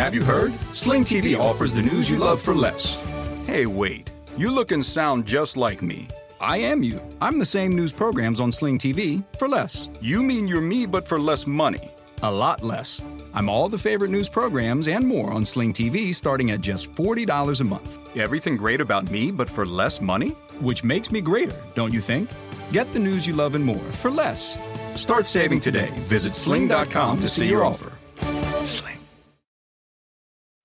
Have you heard? Sling TV offers the news you love for less. Hey, wait. You look and sound just like me. I am you. I'm the same news programs on Sling TV for less. You mean you're me, but for less money. A lot less. I'm all the favorite news programs and more on Sling TV starting at just $40 a month. Everything great about me, but for less money? Which makes me greater, don't you think? Get the news you love and more for less. Start saving today. Visit sling.com to see your offer. Sling.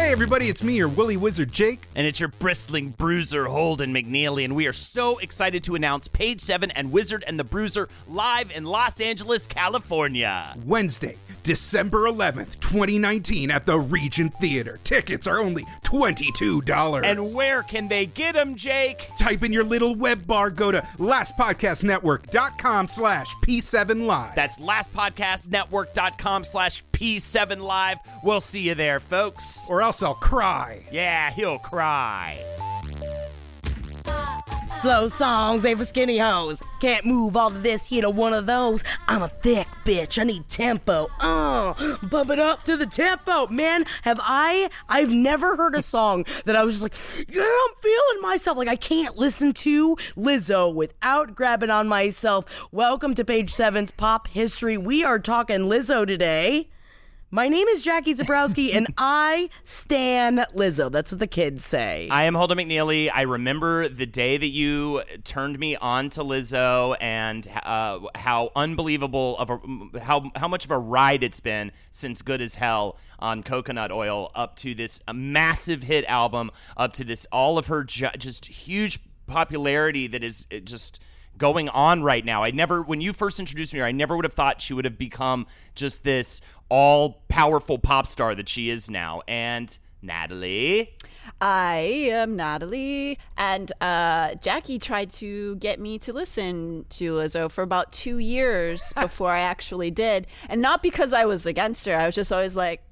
Hey everybody, it's me, your Willy Wizard Jake. And it's your bristling bruiser Holden McNeely, and we are so excited to announce Page 7 and Wizard and the Bruiser live in Los Angeles, California. Wednesday, December 11th, 2019 at the Regent Theater. Tickets are only $22. And where can they get them, Jake? Type in your little web bar, go to lastpodcastnetwork.com slash P7 Live. That's lastpodcastnetwork.com slash P7 Live. We'll see you there, folks. or else I'll cry. Yeah, he'll cry. Slow songs ain't for skinny hoes. Can't move all of this here to one of those. I'm a thick bitch. I need tempo. Uh, bump it up to the tempo. Man, have I? I've never heard a song that I was just like, yeah, I'm feeling myself. Like I can't listen to Lizzo without grabbing on myself. Welcome to page seven's pop history. We are talking Lizzo today. My name is Jackie Zebrowski, and I stan Lizzo. That's what the kids say. I am Holden McNeely. I remember the day that you turned me on to Lizzo and uh, how unbelievable of a how how much of a ride it's been since Good as Hell on Coconut Oil up to this massive hit album, up to this all of her ju- just huge popularity that is just going on right now. I never, when you first introduced me I never would have thought she would have become just this all powerful pop star that she is now. And Natalie. I am Natalie, and uh, Jackie tried to get me to listen to Lizzo for about two years before I actually did. And not because I was against her, I was just always like,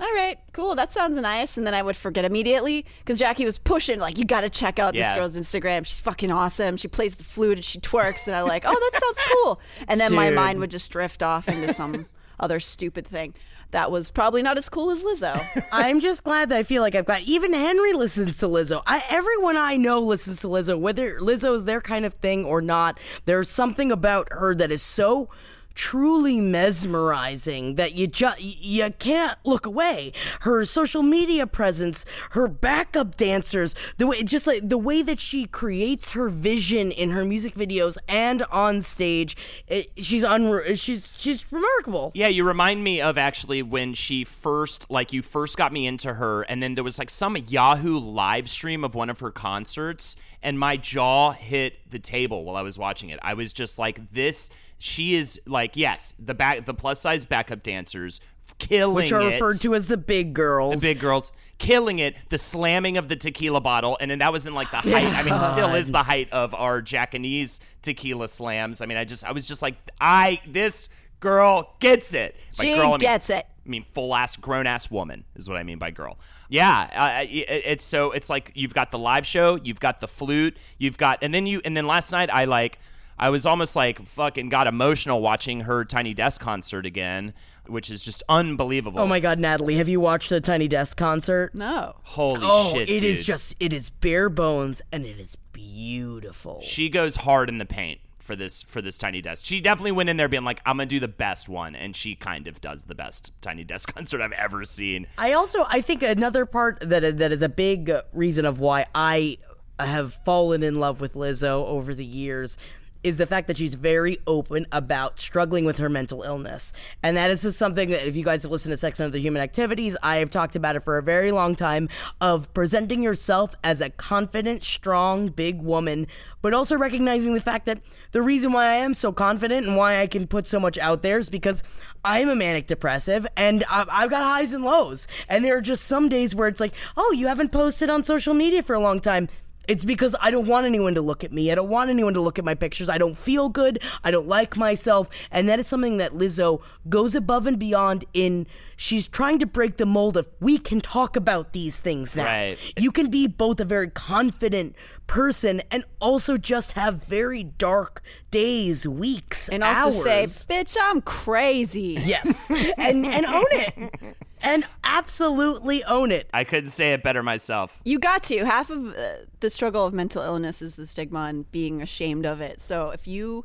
all right, cool, that sounds nice. And then I would forget immediately because Jackie was pushing, like, you got to check out Yeah. this girl's Instagram. She's fucking awesome. She plays the flute and she twerks. And I'm like, oh, that sounds cool. And then my Dude. mind would just drift off into some other stupid thing that was probably not as cool as Lizzo. I'm just glad that I feel like I've got even Henry listens to Lizzo. I, everyone I know listens to Lizzo, whether Lizzo is their kind of thing or not. There's something about her that is so truly mesmerizing that you just you can't look away. Her social media presence, her backup dancers, the way just like the way that she creates her vision in her music videos and on stage, it, she's unre- she's she's remarkable. Yeah, you remind me of actually when she first, like, you first got me into her, and then there was like some Yahoo live stream of one of her concerts, and my jaw hit the table while I was watching it. I was just like, this, she is like, yes, the back, the plus size backup dancers killing Which are it. referred to as the big girls. the big girls killing it the slamming of the tequila bottle and then that was in like the height i mean still is the height of our japanese tequila slams i mean i just i was just like i this girl gets it By She girl, I mean- gets it. I mean, full ass, grown ass woman is what I mean by girl. Yeah, uh, it, it's so it's like you've got the live show, you've got the flute, you've got, and then you, and then last night I like, I was almost like fucking got emotional watching her Tiny Desk concert again, which is just unbelievable. Oh my god, Natalie, have you watched the Tiny Desk concert? No. Holy Oh, shit! it is dude. just it is bare bones and it is beautiful. she goes hard in the paint for this for this tiny desk. She definitely went in there being like, I'm gonna do the best one, and she kind of does the best tiny desk concert I've ever seen. I also I think another part that that is a big reason of why I have fallen in love with Lizzo over the years is the fact that she's very open about struggling with her mental illness. And that is just something that, if you guys have listened to Sex and Other Human Activities, I have talked about it for a very long time of presenting yourself as a confident, strong, big woman, but also recognizing the fact that the reason why I am so confident and why I can put so much out there is because I'm a manic depressive and I've, I've got highs and lows. And there are just some days where it's like, oh, you haven't posted on social media for a long time. It's because I don't want anyone to look at me. I don't want anyone to look at my pictures. I don't feel good. I don't like myself. And that is something that Lizzo goes above and beyond in. She's trying to break the mold of we can talk about these things now. Right. You can be both a very confident person and also just have very dark days, weeks, And also say, hours. bitch, I'm crazy. yes, and and own it, and absolutely own it. I couldn't say it better myself. You got to. Half of uh, the struggle of mental illness is the stigma and being ashamed of it. So if you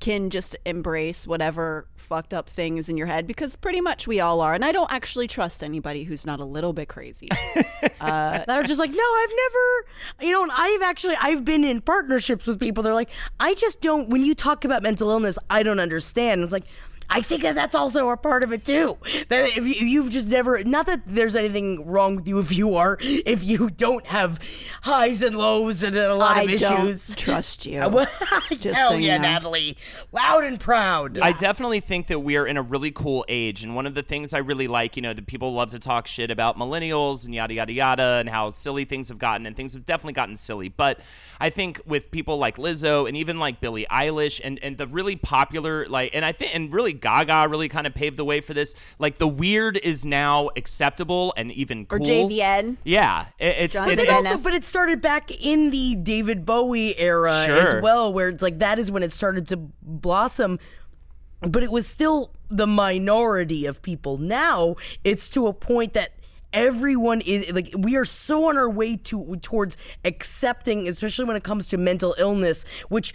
can just embrace whatever fucked up things in your head, because pretty much we all are. And I don't actually trust anybody who's not a little bit crazy. Uh, that are just like, no, I've never, you know, I've actually, I've been in partnerships with people. They're like, I just don't, when you talk about mental illness, I don't understand. It's like, I think that that's also a part of it too. That if you, you've just never, not that there's anything wrong with you if you are, if you don't have highs and lows and a lot I of issues. don't trust you. Just Hell so you yeah, know. Natalie. Loud and proud. I definitely think that we are in a really cool age. And one of the things I really like, you know, that people love to talk shit about millennials and yada, yada, yada, and how silly things have gotten. And things have definitely gotten silly. But I think with people like Lizzo and even like Billie Eilish and, and the really popular, like, and I think, and really Gaga really kind of paved the way for this. Like, the weird is now acceptable and even cool. Or cool. JVN. Yeah. It, it's, Jonathan it, But it- also, but it started back in the David Bowie era Sure. as well, where it's like that is when it started to blossom. But it was still the minority of people. Now it's to a point that everyone is like we are so on our way to towards accepting especially when it comes to mental illness which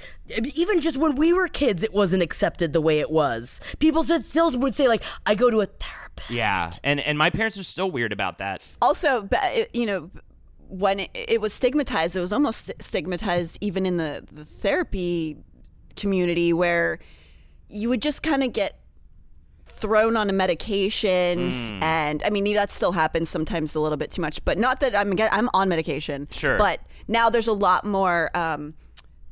even just when we were kids it wasn't accepted the way it was people said, still would say like i go to a therapist yeah. And, and my parents are still weird about that. also but you know when it, it was stigmatized it was almost stigmatized even in the, the therapy community where you would just kind of get thrown on a medication and i mean that still happens sometimes a little bit too much but not that i'm i'm on medication Sure. but now there's a lot more um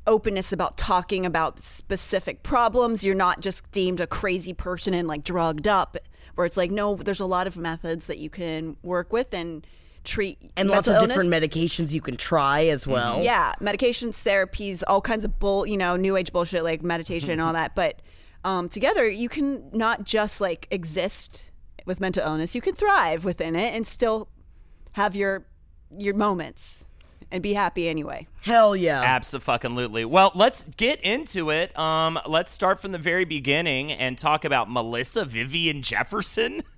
openness about talking about specific problems you're not just deemed a crazy person and like drugged up where it's like no there's a lot of methods that you can work with and treat and lots of illness. different medications you can try as well Yeah, medications, therapies, all kinds of bull, you know, new age bullshit like meditation and all that. But um, together, you can not just like exist with mental illness. You can thrive within it and still have your your moments and be happy anyway. hell yeah Absolutely. Well, let's get into it. Um, let's start from the very beginning and talk about Melissa Vivian Jefferson.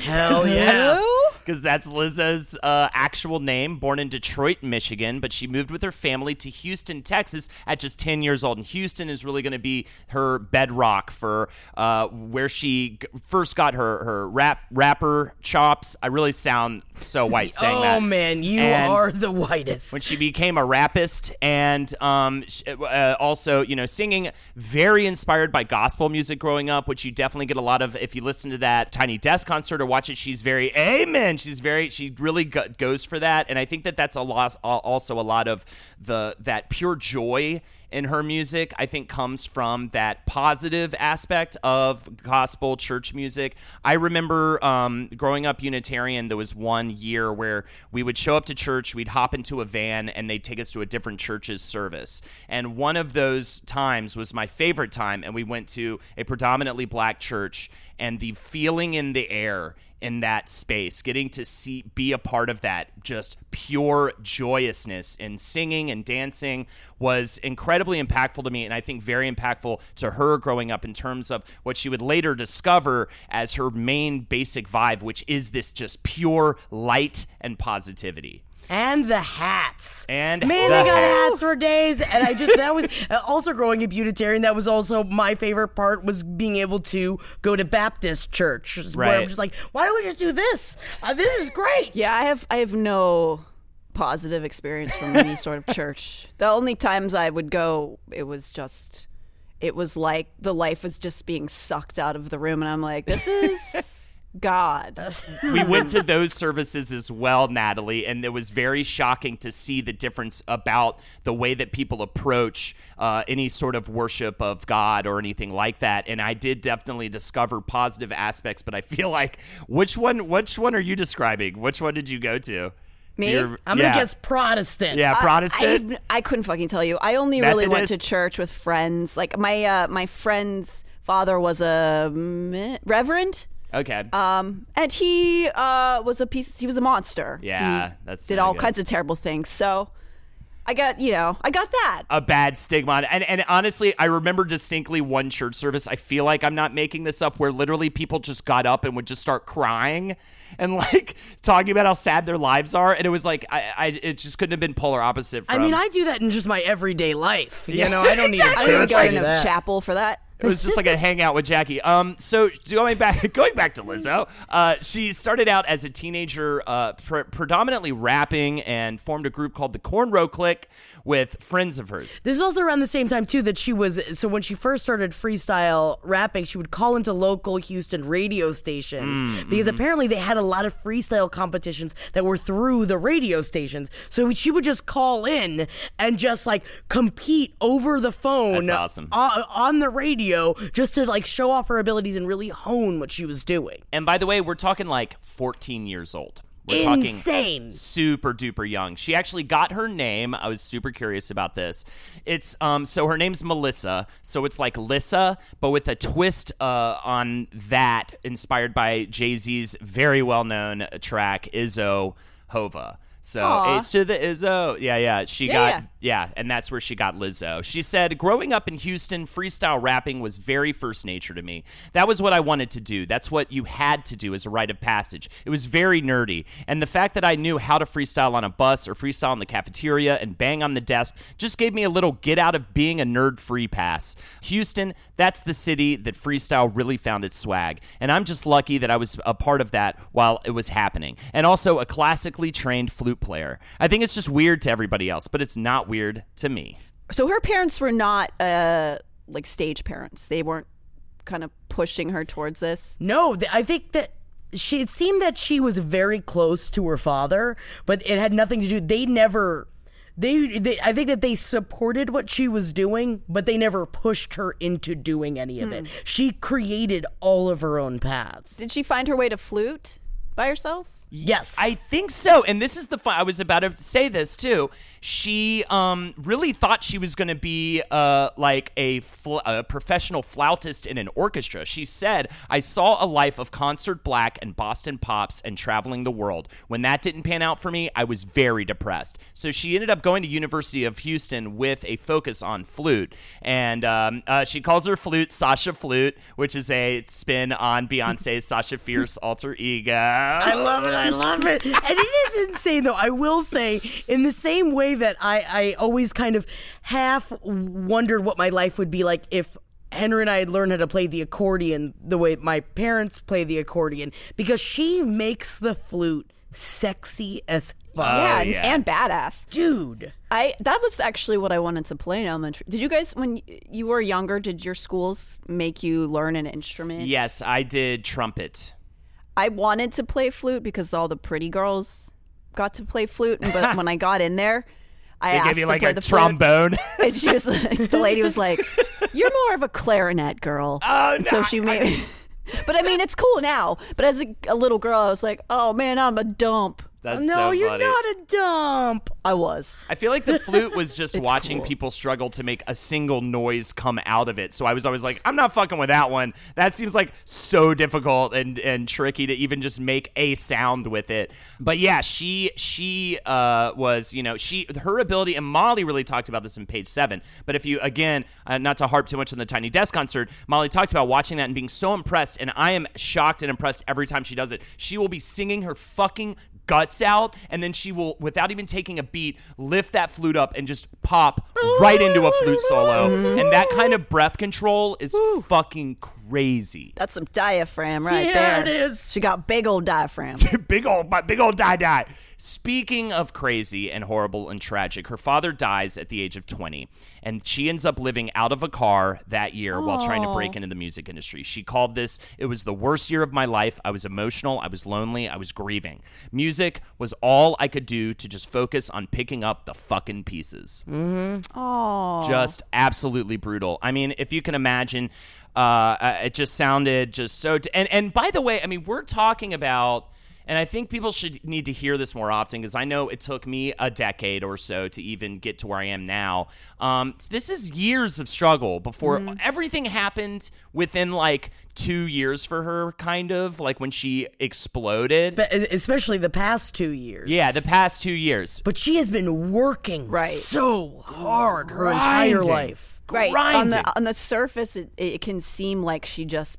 Hell yeah. because that's Lizzo's uh, actual name, born in Detroit, Michigan, but she moved with her family to Houston, Texas at just 10 years old. And Houston is really going to be her bedrock for uh, where she g- first got her, her rap rapper chops. I really sound so white saying oh that. man, you And- are the whitest. when she became a rapist and um, sh- uh, also you know singing very inspired by gospel music growing up which you definitely get a lot of if you listen to that tiny desk concert or watch it she's very amen she's very she really go- goes for that. And i think that that's a lot also a lot of the that pure joy in her music, I think comes from that positive aspect of gospel church music. I remember um, growing up Unitarian, there was one year where we would show up to church, we'd hop into a van, and they'd take us to a different church's service. And one of those times was my favorite time, and we went to a predominantly black church, and the feeling in the air in that space, getting to see be a part of that just pure joyousness in singing and dancing was incredibly impactful to me and I think very impactful to her growing up in terms of what she would later discover as her main basic vibe which is this just pure light and positivity. And the hats. And man, the they got hats. hats for days. And I just that was uh, also growing up Unitarian. That was also my favorite part was being able to go to Baptist church. Right. Where I'm just like, why don't we just do this? Uh, this is great. Yeah, I have I have no positive experience from any sort of church. The only times I would go, it was just, it was like the life was just being sucked out of the room, and I'm like, this is God. we went to those services as well, Natalie, and it was very shocking to see the difference about the way that people approach uh, any sort of worship of God or anything like that. And I did definitely discover positive aspects, but I feel like which one? Which one are you describing? Which one did you go to? Me? Do you- I'm yeah. gonna guess Protestant. Yeah, Protestant. I, I couldn't fucking tell you. I only really went to church with friends. Like my uh, my friend's father was a mi- reverend. Okay. Um, and he uh, was a piece. He was a monster. Yeah, He that's did all good. kinds of terrible things. So I got you know I got that. a bad stigma. And and honestly, I remember distinctly one church service. I feel like I'm not making this up, where literally people just got up and would just start crying and like talking about how sad their lives are. And it was like I, I it just couldn't have been polar opposite. I mean, I do that in just my everyday life. You know, I don't need a I didn't go to to no chapel for that. It was just like a hangout with Jackie. Um, so going back, going back to Lizzo, uh, she started out as a teenager, uh, pre- predominantly rapping, and formed a group called the Cornrow Click with friends of hers. This is also around the same time too that she was so when she first started freestyle rapping, she would call into local Houston radio stations Mm, because mm-hmm. apparently they had a lot of freestyle competitions that were through the radio stations. So she would just call in and just like compete over the phone That's awesome. on, on the radio just to like show off her abilities and really hone what she was doing. And by the way, we're talking like 14 years old. We're Insane. talking super duper young. She actually got her name. I was super curious about this. It's um so her name's Melissa, so it's like Lissa, but with a twist uh, on that, inspired by Jay Z's very well known track Izzo Hova. So Aw. H to the Izzo. Yeah, yeah. She Yeah, got yeah. Yeah, and that's where she got Lizzo. She said, Growing up in Houston, freestyle rapping was very first nature to me. That was what I wanted to do. That's what you had to do as a rite of passage. It was very nerdy. And the fact that I knew how to freestyle on a bus or freestyle in the cafeteria and bang on the desk just gave me a little get out of being a nerd free pass. Houston, that's the city that freestyle really found its swag. And I'm just lucky that I was a part of that while it was happening. And also a classically trained flute player. I think it's just weird to everybody else, but it's not weird to me. So her parents were not uh, like stage parents. They weren't kind of pushing her towards this. No, th- I think that she. It seemed that she was very close to her father, but it had nothing to do. They never. They, they, I think that they supported what she was doing, but they never pushed her into doing any of it. She created all of her own paths. Did she find her way to flute by herself? Yes, I think so. And this is the fun. I was about to say this too. She um, really thought she was going to be uh, like a, fl- a professional flautist in an orchestra. She said, I saw a life of concert black and Boston pops and traveling the world. When that didn't pan out for me, I was very depressed. So she ended up going to University of Houston with a focus on flute. And um, uh, she calls her flute Sasha Flute, which is a spin on Beyonce's Sasha Fierce alter ego. I love it. I love it. And it is insane, though. I will say, in the same way that I, I always kind of half wondered what my life would be like if Henry and I had learned how to play the accordion the way my parents play the accordion, because she makes the flute sexy as fuck. yeah, oh, and, Oh, yeah. and badass. Dude. I that was actually what I wanted to play in elementary. Did you guys, when you were younger, did your schools make you learn an instrument? Yes, I did trumpet. I wanted to play flute because all the pretty girls got to play flute, but when I got in there, I They asked gave you like play a the flute, trombone. and she was like, the lady was like, "You're more of a clarinet girl." Oh, And so no, she made. but I mean, it's cool now. But as a, a little girl, I was like, "Oh man, I'm a dump." That's no, so you're funny. not a dump. I was. I feel like the flute was just watching cool. people struggle to make a single noise come out of it. So I was always like, I'm not fucking with that one. That seems like so difficult and and tricky to even just make a sound with it. But yeah, she she uh, was you know she her ability and Molly really talked about this in page seven. But if you again, uh, not to harp too much on the Tiny Desk concert, Molly talked about watching that and being so impressed. And I am shocked and impressed every time she does it. She will be singing her fucking guts out, and then she will, without even taking a beat, lift that flute up and just pop right into a flute solo. And that kind of breath control is fucking crazy. That's some diaphragm right Yeah, there. it is. She got big old diaphragm. big old, my big old die die. Speaking of crazy and horrible and tragic, her father dies at the age of 20, and she ends up living out of a car that year while trying to break into the music industry. She called this, it was the worst year of my life. I was emotional, I was lonely, I was grieving. Music was all I could do to just focus on picking up the fucking pieces. Oh. Just absolutely brutal. I mean, if you can imagine, uh, uh, it just sounded just so. T- and and by the way, I mean we're talking about. And I think people should need to hear this more often because I know it took me a decade or so to even get to where I am now. Um, this is years of struggle before everything happened within like two years for her, kind of like when she exploded. But especially the past two years. yeah, the past two years. But she has been working Right. so hard her entire life. right on the on the surface, it, it can seem like she just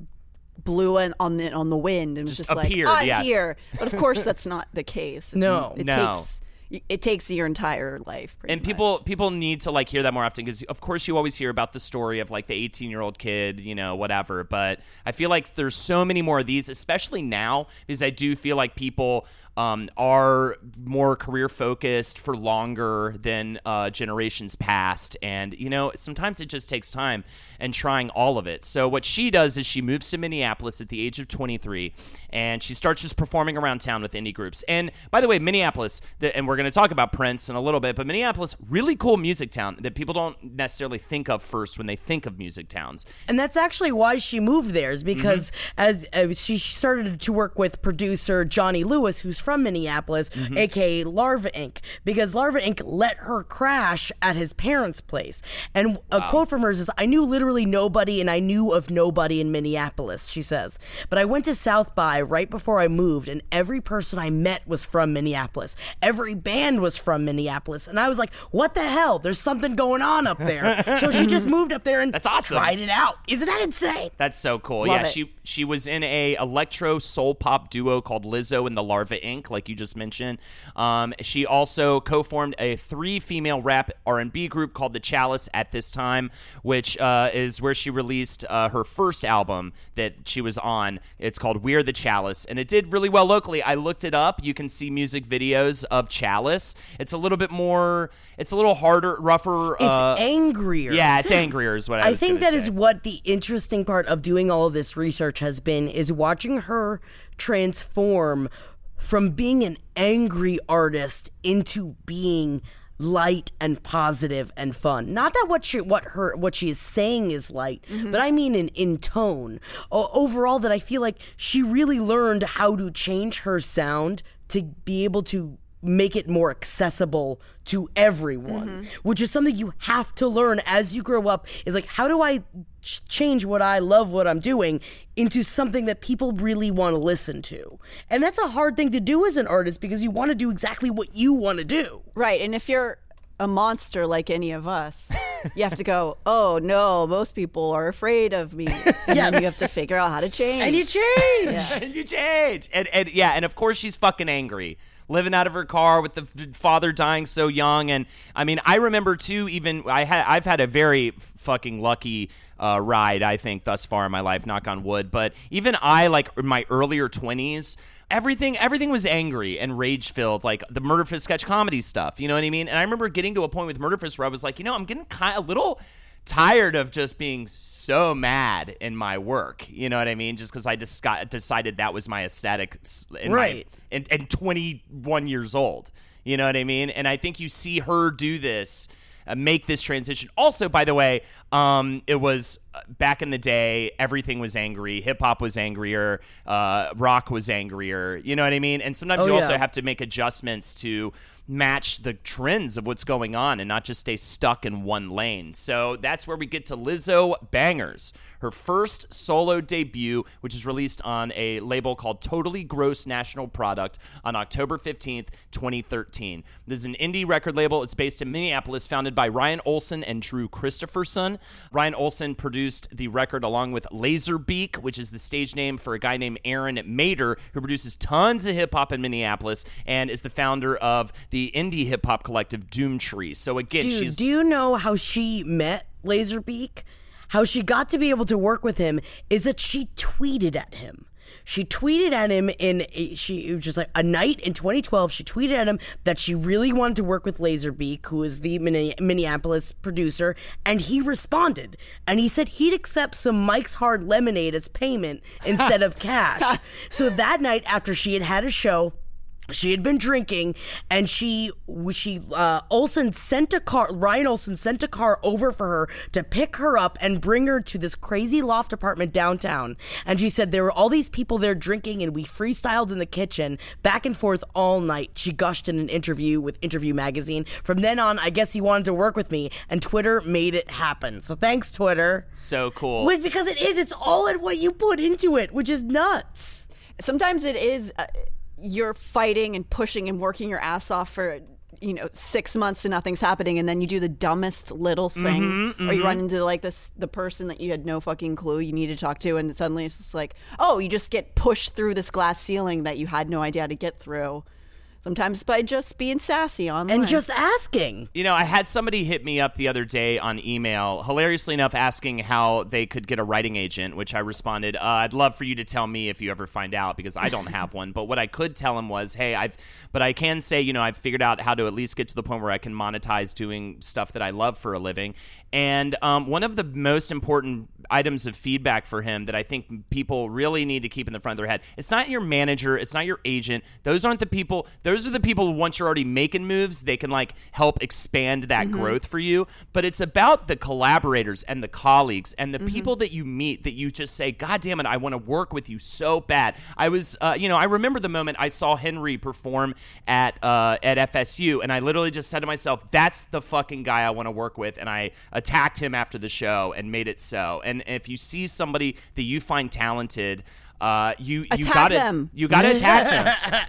blew in on the on the wind and was Just just, appeared, like I'm yeah. here. But of course, that's not the case. No. it No. takes it takes your entire life. pretty and much. people people need to like hear that more often because of course you always hear about the story of like the 18 year old kid you know whatever but i feel like there's so many more of these especially now because i do feel like people um, are more career focused for longer than uh, generations past and you know sometimes it just takes time and trying all of it so what she does is she moves to minneapolis at the age of 23 and she starts just performing around town with indie groups and by the way minneapolis the, and we're going to talk about prince in a little bit but minneapolis really cool music town that people don't necessarily think of first when they think of music towns And that's actually why she moved there, is because mm-hmm. as, as she started to work with producer Johnny Lewis, who's from Minneapolis, mm-hmm. aka Larva Ink., because Larva Ink. let her crash at his parents' place. And a quote from hers is I knew literally nobody and I knew of nobody in Minneapolis, she says. But I went to South by right before I moved, and every person I met was from Minneapolis. Every band was from Minneapolis. And I was like, what the hell? There's something going on up there. so she just moved up there and That's awesome. tried it out. Isn't that insane? That's so cool. Love yeah, it. she she was in a electro soul pop duo called Lizzo and the Larva Ink. Like you just mentioned. Um, she also co-formed a three female rap R and B group called the Chalice at this time, which uh, is where she released uh, her first album that she was on. It's called We're the Chalice, and it did really well locally. I looked it up. You can see music videos of Chalice. It's a little bit more. It's a little harder, rougher. It's uh, angrier. yeah, it's angrier is what I, I was think gonna that is what the interesting part of doing all of this research has been is watching her transform from being an angry artist into being light and positive and fun. Not that what she what her what she is saying is light, but I mean in in tone. O- overall that I feel like she really learned how to change her sound to be able to make it more accessible to everyone, mm-hmm. which is something you have to learn as you grow up. Is like, how do I ch- change what I love, what I'm doing, into something that people really want to listen to? And that's a hard thing to do as an artist because you want to do exactly what you want to do. Right, and if you're a monster like any of us, you have to go. Oh no, most people are afraid of me. And then you have to figure out how to change. And you change. and you change. And and yeah, and of course she's fucking angry. Living out of her car with the father dying so young, and I mean, I remember too. Even I had, I've had a very f- fucking lucky uh, ride, I think, thus far in my life. Knock on wood. But even I, like in my earlier twenties, everything, everything was angry and rage filled. Like the Murder Fist sketch comedy stuff. You know what I mean? And I remember getting to a point with Murder Fist where I was like, you know, I'm getting kind of a little tired of just being so mad in my work. You know what I mean? Just because I just got decided that was my aesthetic Right. my, and, and 21 years old. You know what I mean? And I think you see her do this. Uh, make this transition. Also, by the way, um, it was back in the day. Everything was angry. Hip hop was angrier. Uh, rock was angrier. You know what I mean? And sometimes Oh, you yeah. also have to make adjustments to match the trends of what's going on and not just stay stuck in one lane. So that's where we get to Lizzo Bangers, her first solo debut, which is released on a label called Totally Gross National Product on October 15th, 2013. This is an indie record label. It's based in Minneapolis, founded by Ryan Olson and Drew Christopherson. Ryan Olson produced produced the record along with Lazerbeak, which is the stage name for a guy named Aaron Mader, who produces tons of hip hop in Minneapolis and is the founder of the indie hip hop collective Doomtree. So again, Dude, she's do you know how she met Lazerbeak? How she got to be able to work with him is that she tweeted at him. She tweeted at him in a, she it was just like a night in 2012. She tweeted at him that she really wanted to work with Lazerbeak, who is the Minne- Minneapolis producer, and he responded and he said he'd accept some Mike's Hard Lemonade as payment instead of cash. so that night, after she had had a show, she had been drinking and she she uh olson sent a car ryan olson sent a car over for her to pick her up and bring her to this crazy loft apartment downtown. And she said there were all these people there drinking and we freestyled in the kitchen back and forth all night. She gushed in an interview with interview magazine. From then on i guess he wanted to work with me and twitter made it happen. So thanks twitter. So cool. Wait, because it is it's all in what you put into it which is nuts. Sometimes it is uh, you're fighting and pushing and working your ass off for you know six months and nothing's happening, and then you do the dumbest little mm-hmm, thing, or you mm-hmm. run into like this the person that you had no fucking clue you need to talk to, and suddenly it's just like, oh, you just get pushed through this glass ceiling that you had no idea how to get through. Sometimes by just being sassy online and just asking You know, I had somebody hit me up the other day on email, hilariously enough, asking how they could get a writing agent, which I responded, uh, I'd love for you to tell me if you ever find out because I don't have one. But what I could tell him was, hey, I've, but I can say, you know, I've figured out how to at least get to the point where I can monetize doing stuff that I love for a living. And um, one of the most important items of feedback for him that I think people really need to keep in the front of their head. It's not your manager, it's not your agent. Those aren't the people. Those are the people who once you're already making moves, they can like help expand that growth for you. But it's about the collaborators and the colleagues and the people that you meet that you just say, God damn it, I want to work with you so bad. I was, uh, you know, I remember the moment I saw Henry perform at uh, at FSU, and I literally just said to myself, "That's the fucking guy I want to work with," and I attacked him after the show and made it so. And if you see somebody that you find talented. Uh, you you Attack gotta them. you gotta attack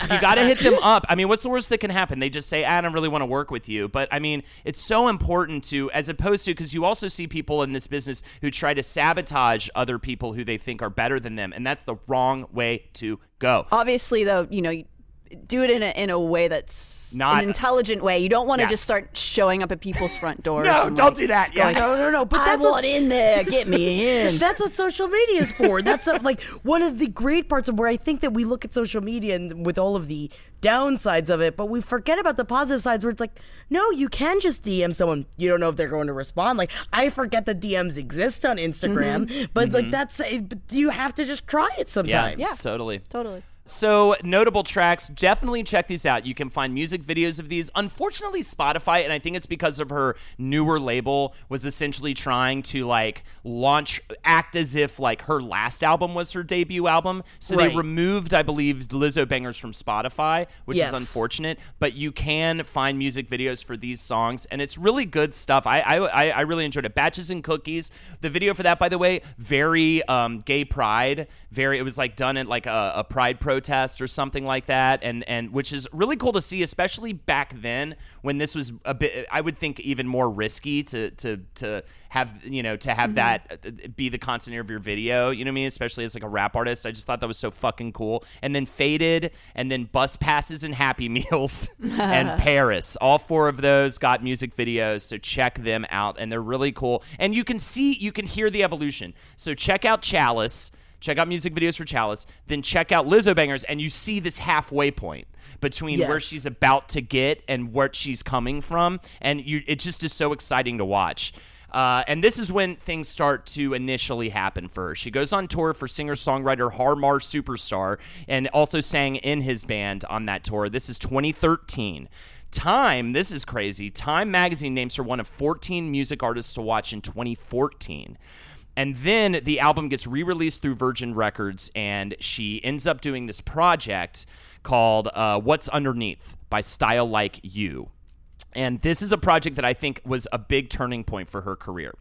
them. You gotta hit them up. I mean, what's the worst that can happen? They just say, "I don't really want to work with you." But I mean, it's so important to, as opposed to, because you also see people in this business who try to sabotage other people who they think are better than them, and that's the wrong way to go. obviously though you know do it in a in a way that's Not- an intelligent way you don't want to Yes. just start showing up at people's front doors No, don't like, do that. Yeah, going, no no no but I that's what want in there get me in That's what social media is for. That's uh like one of the great parts of where I think that we look at social media and with all of the downsides of it, but we forget about the positive sides where it's like, no, you can just DM someone. You don't know if they're going to respond. Like I forget that DMs exist on Instagram, but like that's uh, you have to just try it sometimes. Yeah. totally. totally So, notable tracks, definitely check these out. You can find music videos of these. Unfortunately, Spotify, and I think it's because of her newer label, was essentially trying to like launch, act as if like her last album was her debut album. So Right. they removed, I believe, Lizzo bangers from Spotify, which Yes. is unfortunate. But you can find music videos for these songs, and it's really good stuff. I I, I, really enjoyed it. Batches and Cookies. The video for that, by the way, very um, gay pride. Very, it was like done at like a, a pride protest or something like that, and and which is really cool to see, especially back then when this was a bit. I would think even more risky to to to have you know to have that uh, be the content of your video. You know what I mean? Especially as like a rap artist, I just thought that was so fucking cool. And then Faded, and then Bus Passes and Happy Meals, and Paris. All four of those got music videos, so check them out, and they're really cool. And you can see, you can hear the evolution. So check out Chalice. Check out music videos for Chalice, then check out Lizzo Bangers, and you see this halfway point between where she's about to get and where she's coming from, and you, it just is so exciting to watch. Uh, and this is when things start to initially happen for her. She goes on tour for singer songwriter Harmar Superstar and also sang in his band on that tour. This is 2013. Time, this is crazy. Time magazine names her one of 14 music artists to watch in 2014. And then the album gets re released through Virgin Records, and she ends up doing this project called uh, What's Underneath by Style Like You. And this is a project that I think was a big turning point for her career.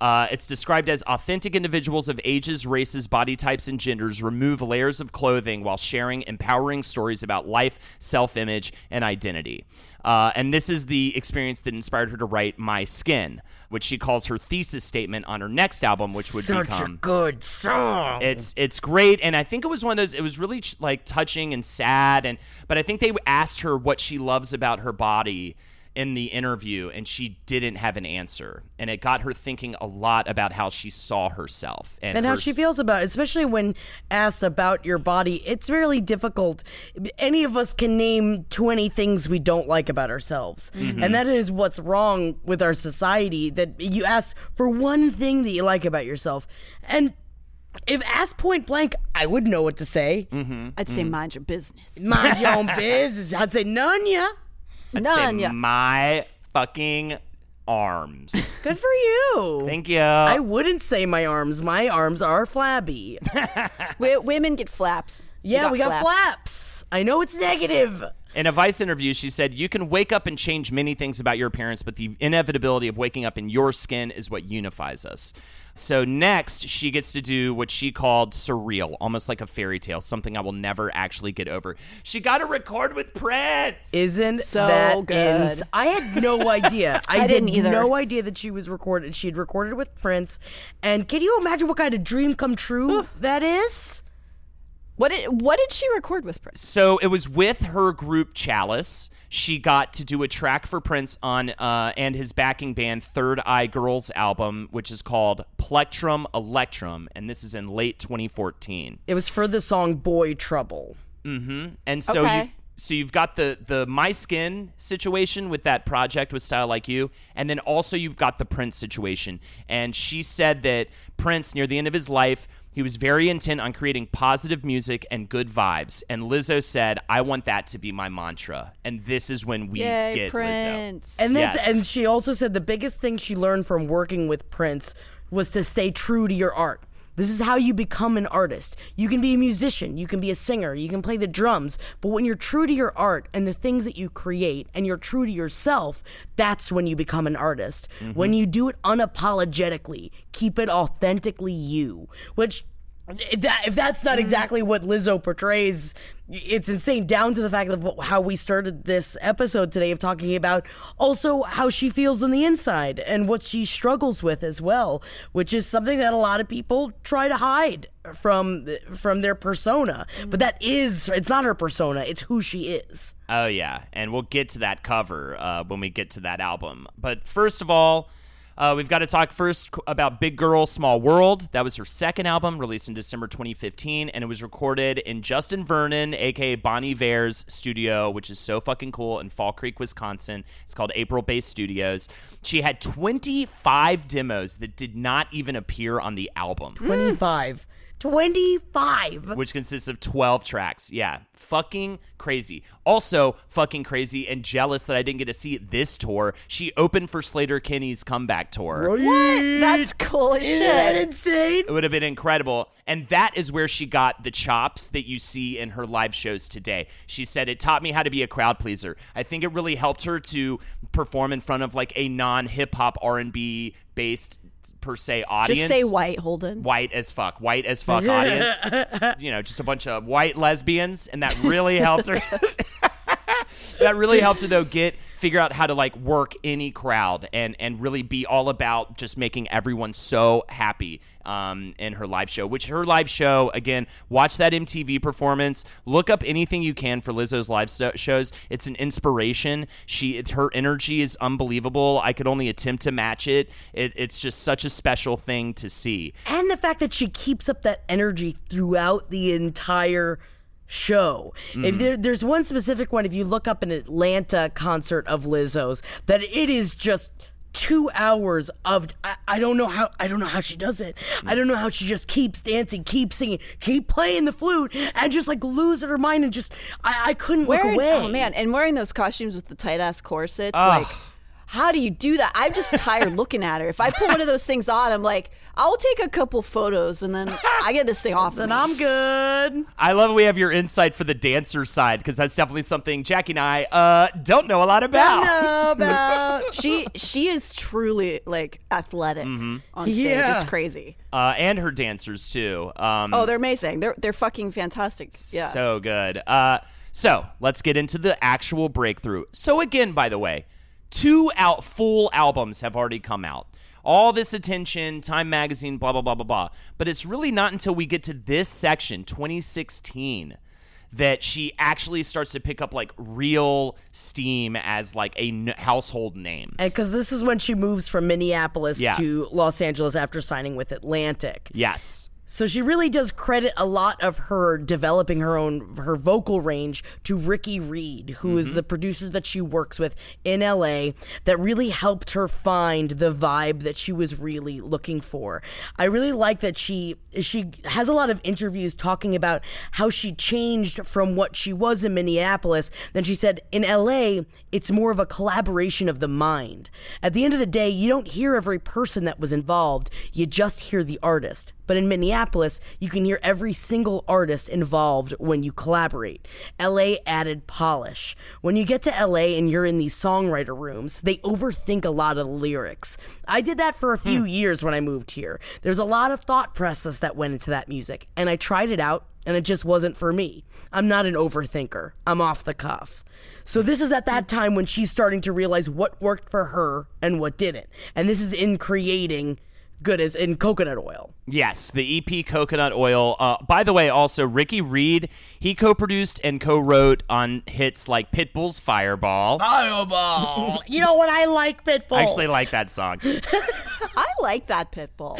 Uh, it's described as authentic individuals of ages, races, body types, and genders remove layers of clothing while sharing empowering stories about life, self image, and identity. Uh, and this is the experience that inspired her to write My Skin, which she calls her thesis statement on her next album, which would Such become a good song. it's it's great, and I think it was one of those. It was really like touching and sad, and but I think they asked her what she loves about her body in the interview, and she didn't have an answer, and it got her thinking a lot about how she saw herself and, and how she feels about it, especially when asked about your body. It's really difficult. Any of us can name 20 things we don't like about ourselves. Mm-hmm. And that is what's wrong with our society that you ask for one thing that you like about yourself. And if asked point blank, I would know what to say. Mm-hmm. I'd say mind your business. Mind your own business. I'd say none, yeah. I'd say None, yeah. my fucking arms. Good for you. Thank you. I wouldn't say my arms. My arms are flabby. W- women get flaps. You Yeah, we got flaps. I know it's negative. In a Vice interview, she said, You can wake up and change many things about your appearance, but the inevitability of waking up in your skin is what unifies us. So, next, she gets to do what she called surreal, almost like a fairy tale, something I will never actually get over. She got to record with Prince. Isn't So that good. ins- I had no idea. I, I didn't had either. no idea that she was recorded. She had recorded with Prince. And can you imagine what kind of dream come true that is? What did What did she record with Prince? so, it was with her group Chalice. She got to do a track for Prince on uh, and his backing band Third Eye Girls album, which is called Plectrum Electrum, and this is in late 2014. It was for the song Boy Trouble. Mm-hmm. And so you so you've got the the my skin situation with that project with Style Like You, and then also you've got the Prince situation. And she said that Prince near the end of his life, he was very intent on creating positive music and good vibes. And Lizzo said, "I want that to be my mantra." And this is when we Yay, get Lizzo. Prince. And that's Yes. and she also said the biggest thing she learned from working with Prince was to stay true to your art. This is how you become an artist. You can be a musician, you can be a singer, you can play the drums, but when you're true to your art and the things that you create and you're true to yourself, that's when you become an artist. When mm-hmm. you do it unapologetically, keep it authentically you, which that, if that's not exactly what Lizzo portrays, it's insane. Down to the fact of how we started this episode today of talking about also how she feels on the inside and what she struggles with as well, which is something that a lot of people try to hide from from their persona. But that is it's not her persona; it's who she is. Oh yeah, and we'll get to that cover uh, when we get to that album. But first of all, uh, we've got to talk first about Big Girl Small World. That was her second album, released in December 2015, and it was recorded in Justin Vernon, aka Bon Iver's studio, which is so fucking cool in Fall Creek, Wisconsin. It's called April Base Studios. She had 25 demos that did not even appear on the album. 25. 25. which consists of 12 tracks. Yeah, fucking crazy. Also, fucking crazy and jealous that I didn't get to see this tour. She opened for Sleater-Kinney's comeback tour. What? That's cool as Isn't that insane? It would have been incredible. And that is where she got the chops that you see in her live shows today. She said, It taught me how to be a crowd pleaser. I think it really helped her to perform in front of like a non hip hop R&B based per se audience. Just say white, Holden. white as fuck, white as fuck audience. you know, just a bunch of white lesbians, and that really helped her. that really helped her though get figure out how to like work any crowd and and really be all about just making everyone so happy um, in her live show. Which her live show again, watch that MTV performance. Look up anything you can for Lizzo's live shows. It's an inspiration. She her energy is unbelievable. I could only attempt to match it. it. It's just such a special thing to see. and the fact that she keeps up that energy throughout the entire show. If mm-hmm. there, there's one specific one, if you look up an Atlanta concert of Lizzo's, that it is just two hours of I, I don't know how I don't know how she does it. I mm. don't know how she just keeps dancing, keeps singing, keep playing the flute, and just like loses her mind and just I, I couldn't Wearing, look away. oh man, and wearing those costumes with the tight ass corsets, like how do you do that? I'm just tired looking at her. If I put one of those things on, I'm like, I'll take a couple photos and then I get this thing off. Then I'm good. I love we have your insight for the dancer side because that's definitely something Jackie and I uh, don't know a lot about. Know about. she she is truly like athletic Mm-hmm. on stage. Yeah. It's crazy. Uh, and her dancers too. Um, Oh, they're amazing. They're they're fucking fantastic. Yeah. So good. Uh, so let's get into the actual breakthrough. So again, by the way, two out full albums have already come out. All this attention, Time Magazine, blah blah blah blah blah. But it's really not until we get to this section, 2016, that she actually starts to pick up like real steam as like a n- household name. And because this is when she moves from Minneapolis Yeah. to Los Angeles after signing with Atlantic. Yes. So she really does credit a lot of her developing her own her vocal range to Ricky Reed, who is mm-hmm. the producer that she works with in LA that really helped her find the vibe that she was really looking for. I really like that she she has a lot of interviews talking about how she changed from what she was in Minneapolis. Then she said in LA it's more of a collaboration of the mind. At the end of the day, you don't hear every person that was involved, you just hear the artist. But in Minneapolis, you can hear every single artist involved when you collaborate. LA added polish. When you get to LA and you're in these songwriter rooms, they overthink a lot of the lyrics. I did that for a few hmm. years when I moved here. There's a lot of thought process that went into that music, and I tried it out, and it just wasn't for me. I'm not an overthinker, I'm off the cuff. So this is at that time when she's starting to realize what worked for her and what didn't. And this is in creating good as in coconut oil. Yes, the EP Coconut Oil. Uh, by the way, also Ricky Reed, he co-produced and co-wrote on hits like Pitbull's Fireball. Fireball. you know what I like, Pitbull. I actually like that song, I like that Pitbull.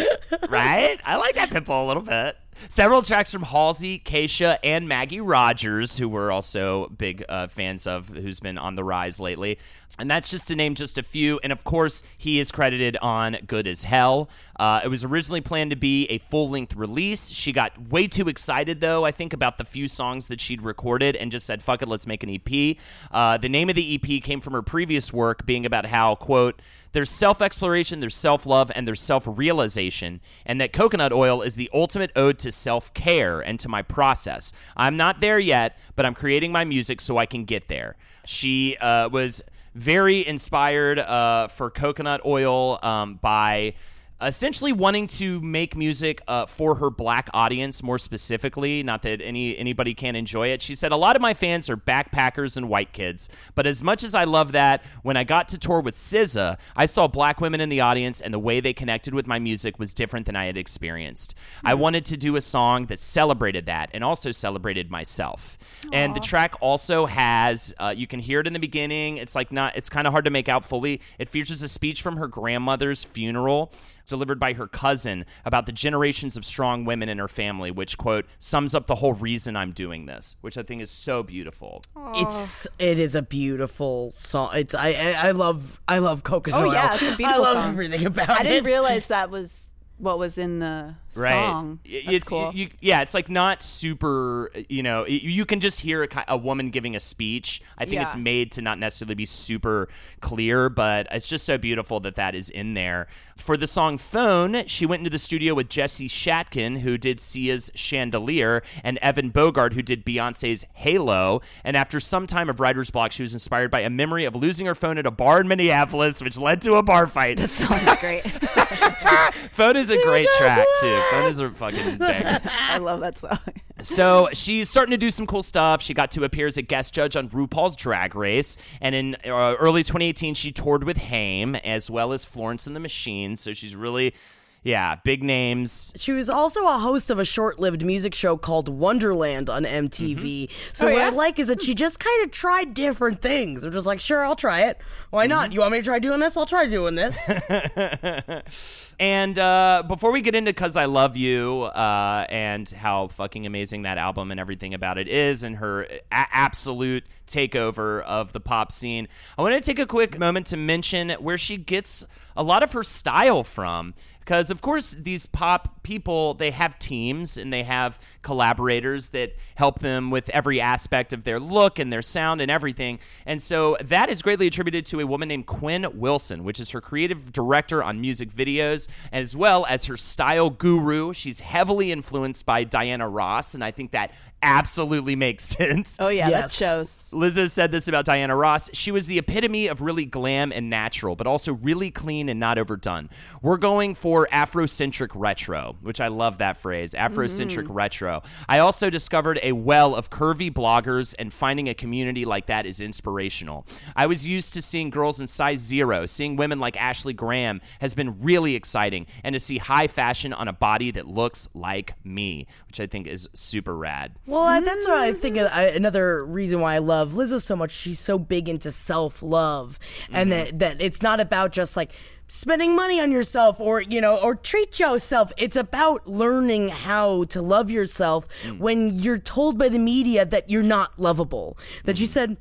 right? I like that Pitbull a little bit. Several tracks from Halsey, Kesha, and Maggie Rogers, who we're also big uh, fans of, who's been on the rise lately. And that's just to name just a few. And of course, he is credited on Good as Hell. Uh, it was originally planned to be a full length release. She got way too excited, though, I think, about the few songs that she'd recorded and just said, fuck it, let's make an EP. Uh, the name of the EP came from her previous work being about how, quote, there's self exploration, there's self love, and there's self realization, and that coconut oil is the ultimate ode to self care and to my process. I'm not there yet, but I'm creating my music so I can get there. She uh, was very inspired uh, for coconut oil um, by essentially wanting to make music uh, for her black audience more specifically not that any anybody can enjoy it. She said a lot of my fans are backpackers and white kids but as much as i love that when i got to tour with SZA, i saw black women in the audience and the way they connected with my music was different than i had experienced. I wanted to do a song that celebrated that and also celebrated myself. And the track also has uh, you can hear it in the beginning. It's like not it's kind of hard to make out fully. It features a speech from her grandmother's funeral delivered by her cousin about the generations of strong women in her family which quote sums up the whole reason i'm doing this which i think is so beautiful It's it is a beautiful song. It's I I, I love I love oh, coconut Oh, oil. yeah, it's a beautiful I love song. everything about I it. I didn't realize that was what was in the right. song. That's it's cool. you, yeah it's like not super you know you can just hear a, a woman giving a speech. I think it's made to not necessarily be super clear but it's just so beautiful that that is in there. For the song phone she went into the studio with jesse shatkin who did sia's chandelier and evan bogart who did beyonce's halo. And after some time of writer's block she was inspired by a memory of losing her phone at a bar in minneapolis which led to a bar fight. That Sounds great. phone is a great track too phone is a fucking banger I love that song. so she's starting to do some cool stuff. She got to appear as a guest judge on RuPaul's Drag Race, and in uh, early 2018, she toured with Haim as well as Florence and the Machine. So she's really, yeah, big names. She was also a host of a short-lived music show called Wonderland on MTV. So Oh, what yeah? I like is that she just kind of tried different things. We're just like, sure, I'll try it. Why not? You want me to try doing this? I'll try doing this. And uh, before we get into "Cuz I Love You" uh, and how fucking amazing that album and everything about it is, and her a- absolute takeover of the pop scene, I want to take a quick moment to mention where she gets a lot of her style from because of course these pop people they have teams and they have collaborators that help them with every aspect of their look and their sound and everything. And so that is greatly attributed to a woman named quinn wilson which is her creative director on music videos as well as her style guru. She's heavily influenced by diana ross and i think that absolutely makes sense Oh yeah, Yes. that shows. Lizzo said this about Diana Ross. She was the epitome of really glam and natural, but also really clean and not overdone. We're going for Afrocentric retro, which I love that phrase, Afrocentric mm-hmm. retro. I also discovered a well of curvy bloggers, and finding a community like that is inspirational. I was used to seeing girls in size zero. Seeing women like Ashley Graham has been really exciting, and to see high fashion on a body that looks like me, which I think is super rad. Well, I- that's what I think. uh, I, another reason why I love Lizzo so much. She's so big into self love, and that that it's not about just like spending money on yourself or you know or treat yourself. It's about learning how to love yourself when you're told by the media that you're not lovable. That she said.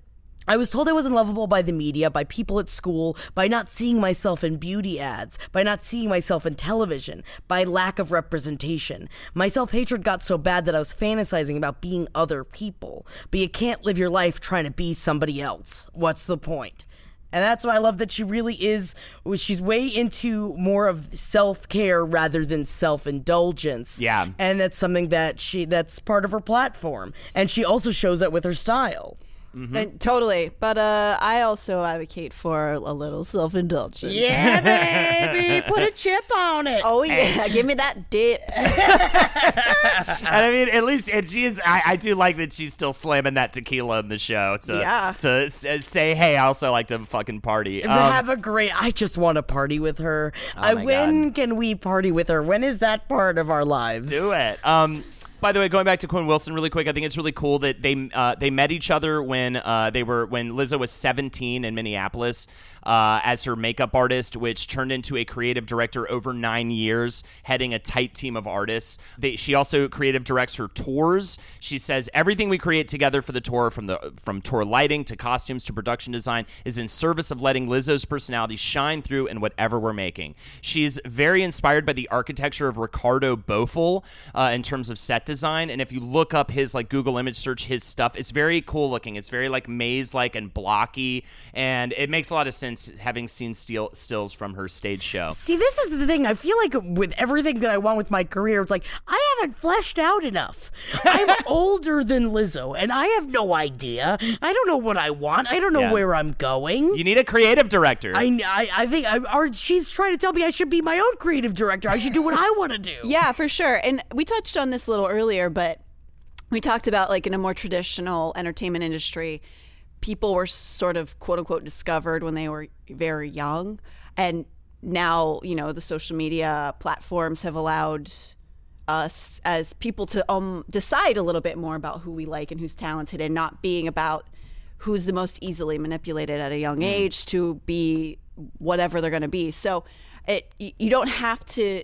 I was told I wasn't lovable by the media, by people at school, by not seeing myself in beauty ads, by not seeing myself in television, by lack of representation. My self hatred got so bad that I was fantasizing about being other people. But you can't live your life trying to be somebody else. What's the point? And that's why I love that she really is, she's way into more of self care rather than self indulgence. Yeah. And that's something that she, that's part of her platform. And she also shows that with her style. And totally. But uh, I also advocate for a little self indulgence. Yeah, baby. Put a chip on it. Oh yeah, give me that dip. and I mean, at least and she is. I, I do like that she's still slamming that tequila in the show to Yeah. to s- uh, say, hey, I also like to fucking party. Um, have a great. I just want to party with her. I, my when can we party with her? When is that part of our lives? do it. Um, by the way, going back to Quinn Wilson really quick, I think it's really cool that they uh, they met each other when uh, they were when Lizzo was 17 in Minneapolis uh, as her makeup artist, which turned into a creative director over nine years, heading a tight team of artists. They, she also creative directs her tours. She says everything we create together for the tour, from the from tour lighting to costumes to production design, is in service of letting Lizzo's personality shine through in whatever we're making. She's very inspired by the architecture of Ricardo Bofill uh, in terms of set design. And if you look up his like Google image search, his stuff, it's very cool looking. It's very like maze like and blocky, and it makes a lot of sense having seen steel, stills from her stage show. See, this is the thing. I feel like with everything that I want with my career, it's like I haven't fleshed out enough. I'm older than Lizzo, and I have no idea. I don't know what I want. I don't know Yeah. where I'm going. You need a creative director. I, I, I think I, or she's trying to tell me I should be my own creative director. I should do what I want to do. Yeah, for sure. And we touched on this a little earlier, but we talked about like in a more traditional entertainment industry, people were sort of quote unquote discovered when they were very young. And now, you know, the social media platforms have allowed us as people to um, decide a little bit more about who we like and who's talented and not being about who's the most easily manipulated at a young age to be whatever they're going to be. So it you don't have to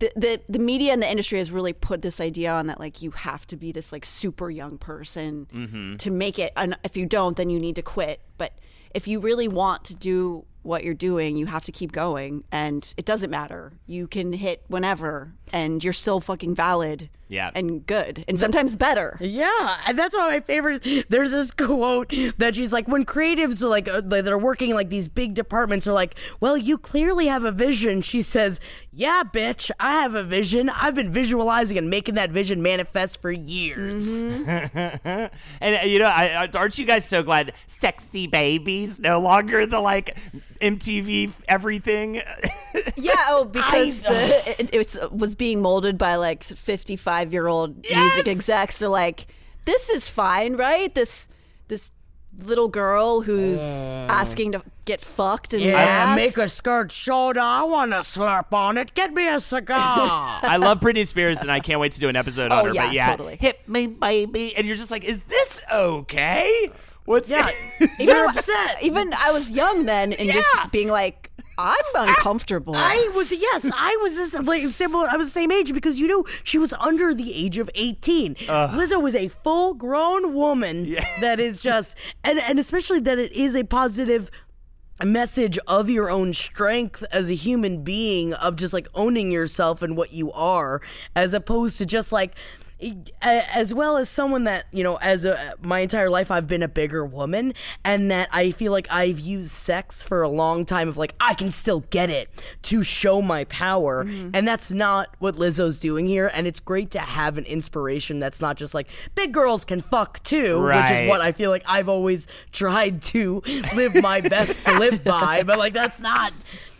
the, the the media and the industry has really put this idea on that like you have to be this like super young person mm-hmm. to make it and if you don't then you need to quit. But if you really want to do what you're doing you have to keep going and it doesn't matter. You can hit whenever and you're still fucking valid Yeah. and good and sometimes better Yeah, and that's one of my favorites. There's this quote that she's like, when creatives are like, uh, that are working in like these big departments are like, well, you clearly have a vision. She says, yeah, bitch, I have a vision. I've been visualizing and making that vision manifest for years. and uh, you know, I, I- aren't you guys so glad sexy babies no longer the like MTV everything? yeah oh because I- the, it, it was, was being molded by like 55 year old Yes! music execs they're like this is fine right this this little girl who's uh. asking to get fucked and Yeah, make a skirt shorter. I want to slurp on it. Get me a cigar. I love Britney Spears, and I can't wait to do an episode on Oh, her. yeah, but yeah, totally. hit me, baby, and you're just like, is this okay? What's yeah, Even- you're upset. even I was young then and Yeah. just being like I'm uncomfortable I was yes, I was this like similar. I was the same age because you know she was under the age of eighteen. Lizzo was a full grown woman that is just and and especially that it is a positive message of your own strength as a human being of just like owning yourself and what you are as opposed to just like as well as someone that you know as a my entire life I've been a bigger woman and that I feel like I've used sex for a long time of like I can still get it to show my power Mm-hmm. and that's not what Lizzo's doing here and it's great to have an inspiration that's not just like big girls can fuck too which is what I feel like I've always tried to live my best to live by but like that's not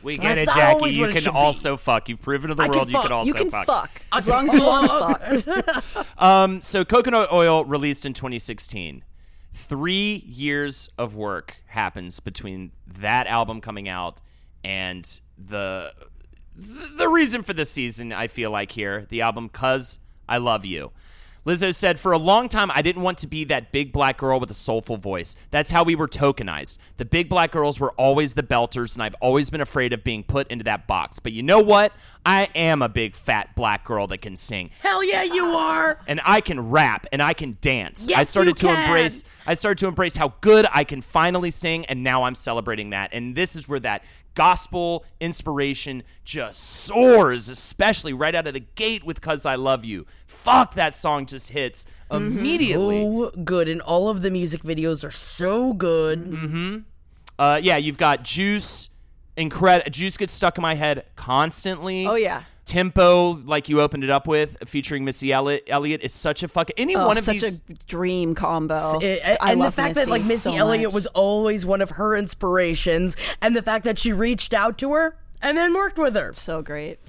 We get that's it, Jackie. always You what it can should be. also fuck. You've proven to the I can world you fuck. can also you can fuck. fuck, as long as you want to fuck. Um, so coconut oil released in 2016. Three years of work happens between that album coming out and the the reason for the season. I feel like here the album "Cuz I Love You." Lizzo said, For a long time, I didn't want to be that big black girl with a soulful voice. That's how we were tokenized. The big black girls were always the belters, and I've always been afraid of being put into that box. But you know what? I am a big fat black girl that can sing hell yeah you ah. are and I can rap and I can dance. Yes, I started to embrace I started to embrace how good I can finally sing and now I'm celebrating that. And this is where that gospel inspiration just soars, especially right out of the gate with Cuz I Love You. Fuck that song just hits immediately. so good and all of the music videos are so good Uh yeah, you've got Juice incredible Juice gets stuck in my head constantly. Oh, yeah. Tempo, like you opened it up with, featuring Missy Elliott, Elliott is such a fuck. Any Oh, one of such these a dream combo. It- I and the love fact that like Missy so Elliott much. was always one of her inspirations and the fact that she reached out to her and then worked with her so great.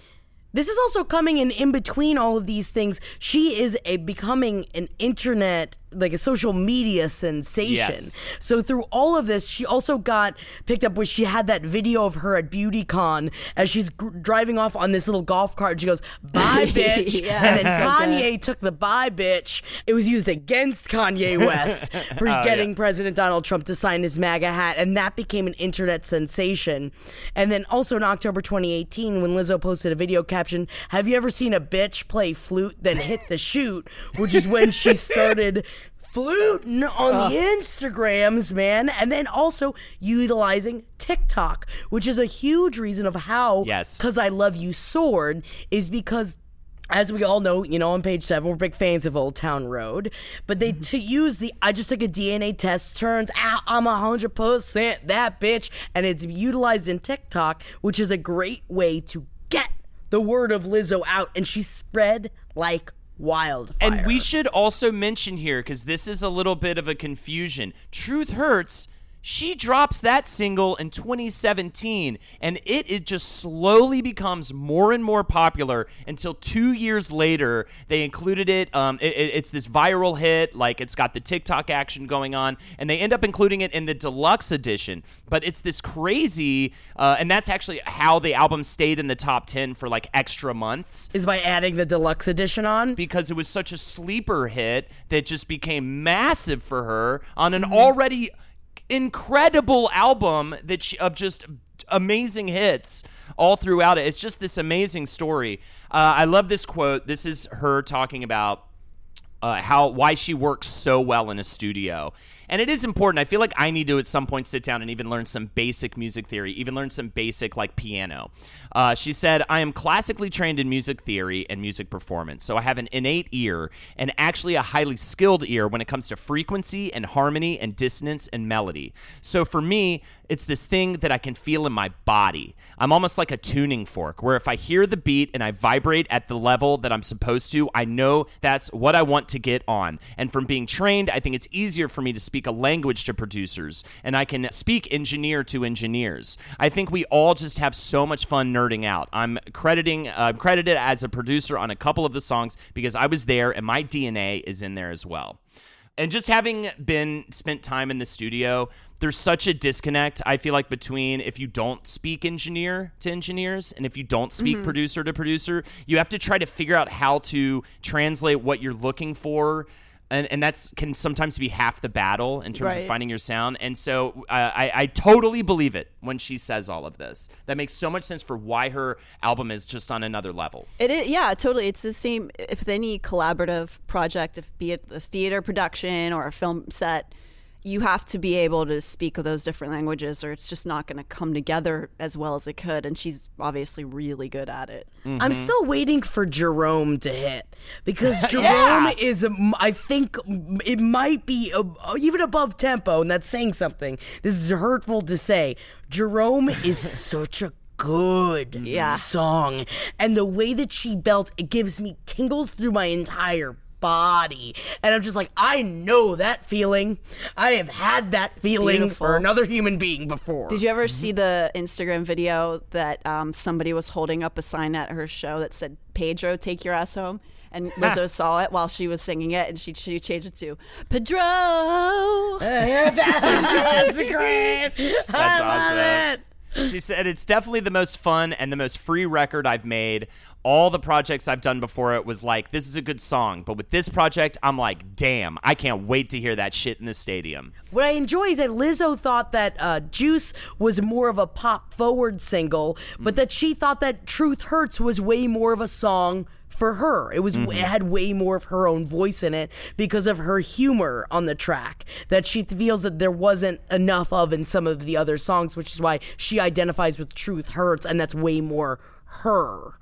This is also coming in in between all of these things. She is a becoming an internet like a social media sensation. Yes. So through all of this, she also got picked up where she had that video of her at BeautyCon as she's gr- driving off on this little golf cart. She goes, "Bye, bitch," Yeah, and then Kanye took the "bye, bitch." It was used against Kanye West for Oh, getting President Donald Trump to sign his MAGA hat, and that became an internet sensation. And then also in October 2018, when Lizzo posted a video caption, "Have you ever seen a bitch play flute then hit the shoot?" Which is when she started fluting on the Instagrams, man, and then also utilizing TikTok, which is a huge reason of how Yes. because I love you sword is because as we all know, you know, on page seven, we're big fans of Old Town Road. But they mm-hmm. to use the I just took a DNA test, turns out I'm a hundred percent that bitch, and it's utilized in TikTok, which is a great way to get the word of Lizzo out, and she spread like wildfire. And we should also mention here, because this is a little bit of a confusion. Truth Hurts, she drops that single in 2017, and it, it just slowly becomes more and more popular until two years later, they included it. Um, it, it- It's this viral hit, like it's got the TikTok action going on, and they end up including it in the deluxe edition. But it's this crazy, uh, and that's actually how the album stayed in the top 10 for like extra months is by adding the deluxe edition on. because it was such a sleeper hit that just became massive for her on an already incredible album that she, of just amazing hits all throughout it. It's just this amazing story. Uh, I love this quote. This is her talking about uh, how why she works so well in a studio. And it is important. I feel like I need to at some point sit down and even learn some basic music theory, even learn some basic like piano. Uh, she said, "I am classically trained in music theory and music performance, so I have an innate ear and actually a highly skilled ear when it comes to frequency and harmony and dissonance and melody. So for me." It's this thing that I can feel in my body. I'm almost like a tuning fork, where if I hear the beat and I vibrate at the level that I'm supposed to, I know that's what I want to get on. And from being trained, I think it's easier for me to speak a language to producers, and I can speak engineer to engineers. I think we all just have so much fun nerding out. I'm crediting, uh, I'm credited as a producer on a couple of the songs because I was there, and my DNA is in there as well. And just having been spent time in the studio, there's such a disconnect, I feel like, between if you don't speak engineer to engineers and if you don't speak producer to producer, you have to try to figure out how to translate what you're looking for. And, and that's can sometimes be half the battle in terms of finding your sound. And so uh, I, I totally believe it when she says all of this. That makes so much sense for why her album is just on another level. It is, yeah, totally. It's the same if any collaborative project, if be it the theater production or a film set. You have to be able to speak those different languages or it's just not going to come together as well as it could and she's obviously really good at it I'm still waiting for Jerome to hit because Jerome Yeah. is, I think, it might be uh, even above tempo, and that's saying something. This is hurtful to say. Jerome is such a good Yeah. song, and the way that she belts, it gives me tingles through my entire body and i'm just like i know that feeling i have had that feeling beautiful. for another human being before did you ever see the instagram video that um, somebody was holding up a sign at her show that said pedro take your ass home and lizzo saw it while she was singing it and she, she changed it to pedro that's great That's I awesome. it. She said it's definitely the most fun and the most free record I've made. All the projects I've done before it was like, this is a good song. But with this project, I'm like, damn, I can't wait to hear that shit in the stadium. What I enjoy is that Lizzo thought that uh, Juice was more of a pop forward single, but that she thought that Truth Hurts was way more of a song for her. It was mm-hmm. it had way more of her own voice in it because of her humor on the track that she feels that there wasn't enough of in some of the other songs, which is why she identifies with Truth Hurts, and that's way more her.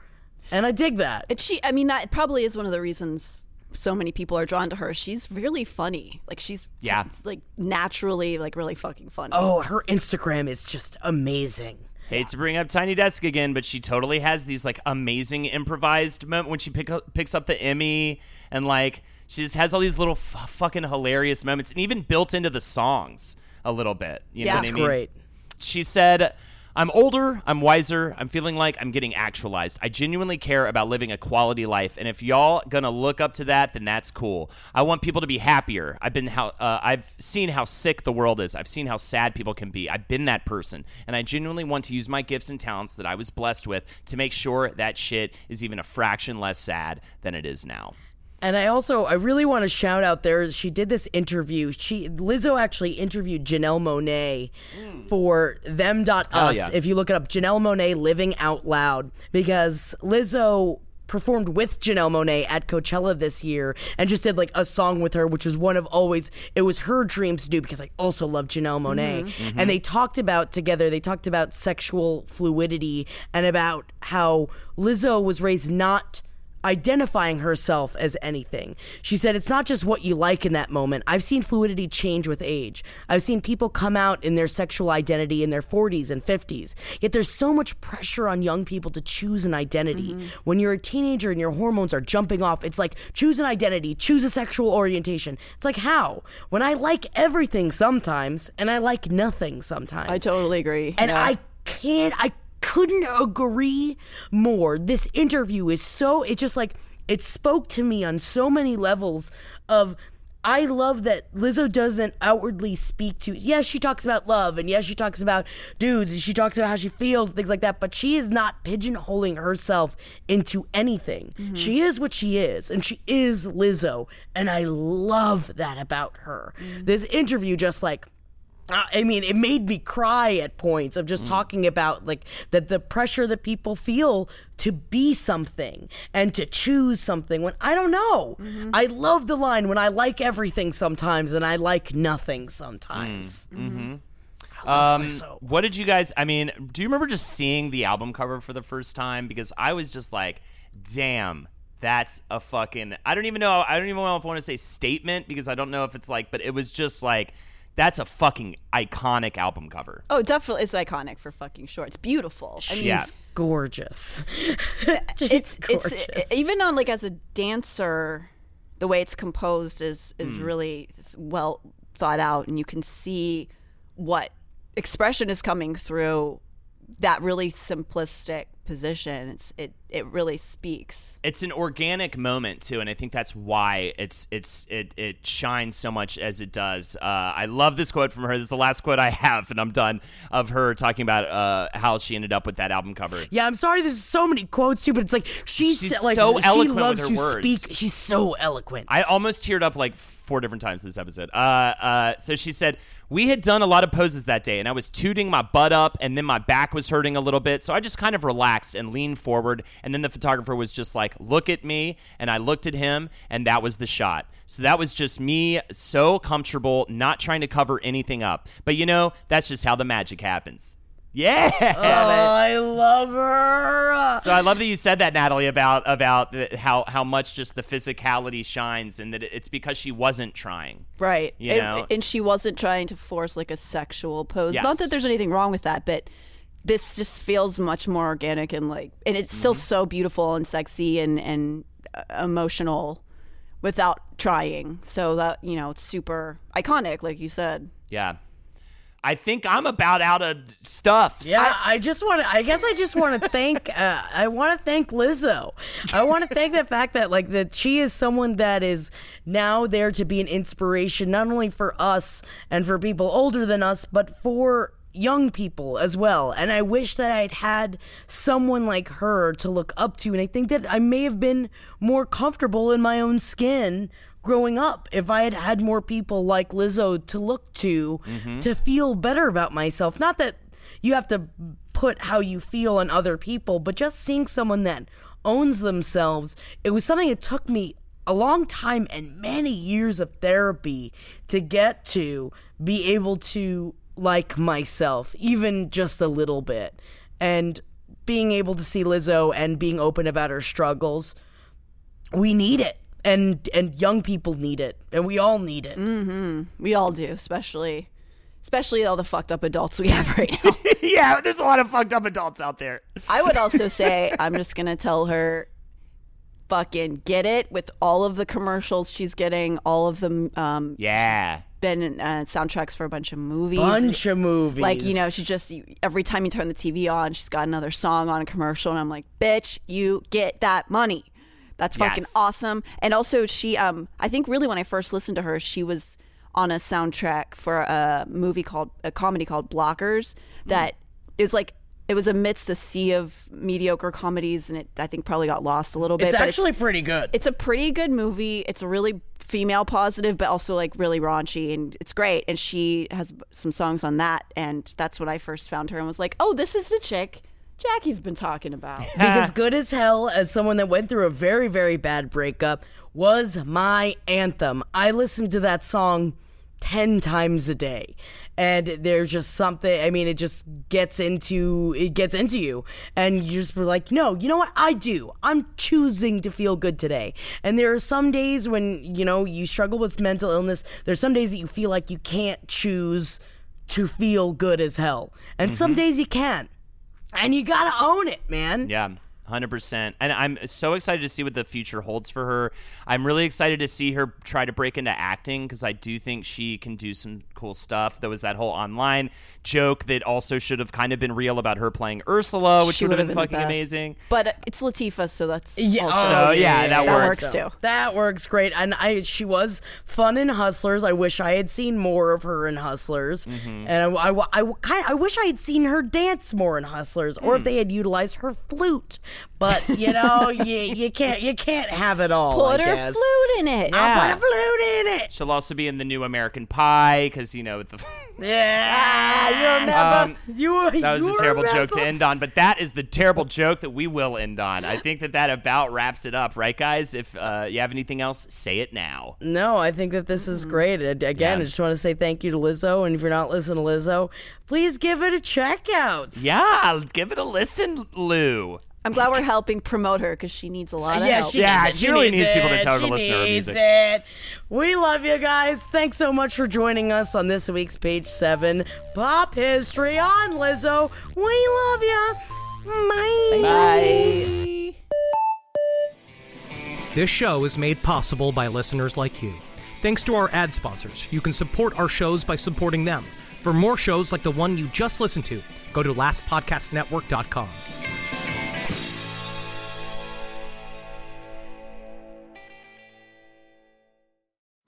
And I dig that. And she, I mean, that probably is one of the reasons so many people are drawn to her. She's really funny. Like she's Yeah. like naturally like really fucking funny. Oh, her Instagram is just amazing. Hate to bring up Tiny Desk again, but she totally has these like amazing improvised moments when she pick up, picks up the Emmy and like she just has all these little f- fucking hilarious moments and even built into the songs a little bit. You know Yeah. what It's I mean? great. She said, I'm older, I'm wiser, I'm feeling like I'm getting actualized. I genuinely care about living a quality life, and if y'all gonna look up to that, then that's cool. I want people to be happier. I've been how uh, I've seen how sick the world is. I've seen how sad people can be. I've been that person, and I genuinely want to use my gifts and talents that I was blessed with to make sure that shit is even a fraction less sad than it is now. And I also I really want to shout out there. She did this interview. She Lizzo actually interviewed Janelle Monáe for them.us. yeah. If you look it up, Janelle Monáe living out loud because Lizzo performed with Janelle Monáe at Coachella this year and just did like a song with her, which was one of always it was her dreams to do because I also love Janelle Monáe. Mm-hmm. And mm-hmm. they talked about together, they talked about sexual fluidity and about how Lizzo was raised not identifying herself as anything. She said, It's not just what you like in that moment. I've seen fluidity change with age. I've seen people come out in their sexual identity in their 40s and 50s. Yet there's so much pressure on young people to choose an identity. Mm-hmm. When you're a teenager and your hormones are jumping off, it's like, choose an identity, choose a sexual orientation. It's like, how? When I like everything sometimes and I like nothing sometimes. I totally agree. And Yeah. I can't, I couldn't agree more. This interview is so, it just like, it spoke to me on so many levels of, I love that Lizzo doesn't outwardly speak to, yes, she talks about love, and yes, she talks about dudes, and she talks about how she feels, things like that, but she is not pigeonholing herself into anything. Mm-hmm. She is what she is, and she is Lizzo, and I love that about her. Mm-hmm. This interview just like, I mean, it made me cry at points of just mm. talking about like that the pressure that people feel to be something and to choose something when I don't know. Mm-hmm. I love the line when I like everything sometimes and I like nothing sometimes. Mm. Mm-hmm. Mm-hmm. Um, what did you guys? I mean, do you remember just seeing the album cover for the first time? Because I was just like, "Damn, that's a fucking." I don't even know. I don't even know if I want to say statement because I don't know if it's like, but it was just like, that's a fucking iconic album cover. oh, definitely, it's iconic for fucking sure. It's beautiful. I mean, Yeah. She's gorgeous. She's it's gorgeous. it's even on like as a dancer, the way it's composed is is Hmm. really well thought out, and you can see what expression is coming through that really simplistic position. It's it it really speaks. it's an organic moment too, and I think that's why it's it's it it shines so much as it does. Uh, I love this quote from her. This is the last quote I have, and I'm done of her talking about uh, how she ended up with that album cover. Yeah, I'm sorry. There's so many quotes too, but it's like she's, She's like so she eloquent with loves her to words. speak. She's so eloquent. I almost teared up like four different times this episode. Uh, uh, so she said, We had done a lot of poses that day, and I was tooting my butt up, and then my back was hurting a little bit. So I just kind of relaxed and leaned forward. And then the photographer was just like, look at me. And I looked at him, and that was the shot. So that was just me so comfortable, not trying to cover anything up. But you know, that's just how the magic happens. Yeah. Oh, I love her. So I love that you said that, Natalie, about about how how much just the physicality shines, and that it's because she wasn't trying. Right. You and, know? and she wasn't trying to force like a sexual pose. Yes. Not that there's anything wrong with that, but this just feels much more organic and like, and it's still Mm-hmm. so beautiful and sexy and and uh, emotional without trying. So that you know, it's super iconic, like you said. Yeah. I think I'm about out of stuff. Yeah, I just want to. I guess I just want to thank. Uh, I want to thank Lizzo. I want to thank the fact that like that she is someone that is now there to be an inspiration, not only for us and for people older than us, but for young people as well. And I wish that I'd had someone like her to look up to. And I think that I may have been more comfortable in my own skin growing up if I had had more people like Lizzo to look to mm-hmm. to feel better about myself. Not that you have to put how you feel on other people, but just seeing someone that owns themselves, it was something that took me a long time and many years of therapy to get to be able to like myself, even just a little bit. And being able to see Lizzo and being open about her struggles, we need it. And and young people need it. And we all need it. We all do, especially especially all the fucked up adults we have right now. yeah, there's a lot of fucked up adults out there. I would also say I'm just gonna tell her fucking get it with all of the commercials she's getting, all of the um Yeah. been in, uh, soundtracks for a bunch of movies. Bunch of movies. like you know, she just every time you turn the TV on, she's got another song on a commercial, and I'm like, bitch, you get that money. That's fucking Yes. awesome. And also, she, um, I think really when I first listened to her, she was on a soundtrack for a movie called a comedy called Blockers. That it was like it was amidst a sea of mediocre comedies, and it I think probably got lost a little bit. it's actually pretty good. it's a pretty good movie. It's a really female positive, but also like really raunchy, and it's great. And she has some songs on that, and that's when I first found her and was like, "Oh, this is the chick Jackie's been talking about." because good as hell as someone that went through a very very bad breakup was my anthem. I listened to that song 10 times a day. And there's just something i mean it just gets into it gets into you. And you just were like no you know what? I do. I'm choosing to feel good today. And there are some days when you know you struggle with mental illness. There's some days that you feel like you can't choose to feel good as hell. And some mm-hmm. days you can and you gotta own it, man. Yeah. 100%. And I'm so excited to see what the future holds for her. I'm really excited to see her try to break into acting because I do think she can do some cool stuff. There was that whole online joke that also should have kind of been real about her playing Ursula, which She would have would've been, fucking amazing. But uh, it's Latifah, so that's Yeah, also- oh, So, yeah, that that works. works too. That works great. And I she was fun in Hustlers. I wish I had seen more of her in Hustlers. Mm-hmm. And I, I, I, kind I wish I had seen her dance more in Hustlers or Hmm. if they had utilized her flute. But, you know, you, you can't you can't have it all, Put I her guess. flute in it. I'll put a flute in it. She'll also be in the new American Pie because, you know, with the. Yeah. you remember? Um, you, That was you a terrible joke to end on, but that is the terrible joke that we will end on. I think that that about wraps it up, right, guys? If uh, you have anything else, say it now. No, I think that this is great. Again, Yeah. I just want to say thank you to Lizzo. And if you're not listening to Lizzo, please give it a check out. Yeah, give it a listen, Lou. I'm glad we're helping promote her because she needs a lot of Yeah, help. she Yeah, needs it. she really needs people to tell her to She listen to her music. It. We love you guys. Thanks so much for joining us on this week's Page 7 Pop History on Lizzo. We love you. Bye. Bye. This show is made possible by listeners like you. Thanks to our ad sponsors, you can support our shows by supporting them. For more shows like the one you just listened to, go to lastpodcastnetwork.com.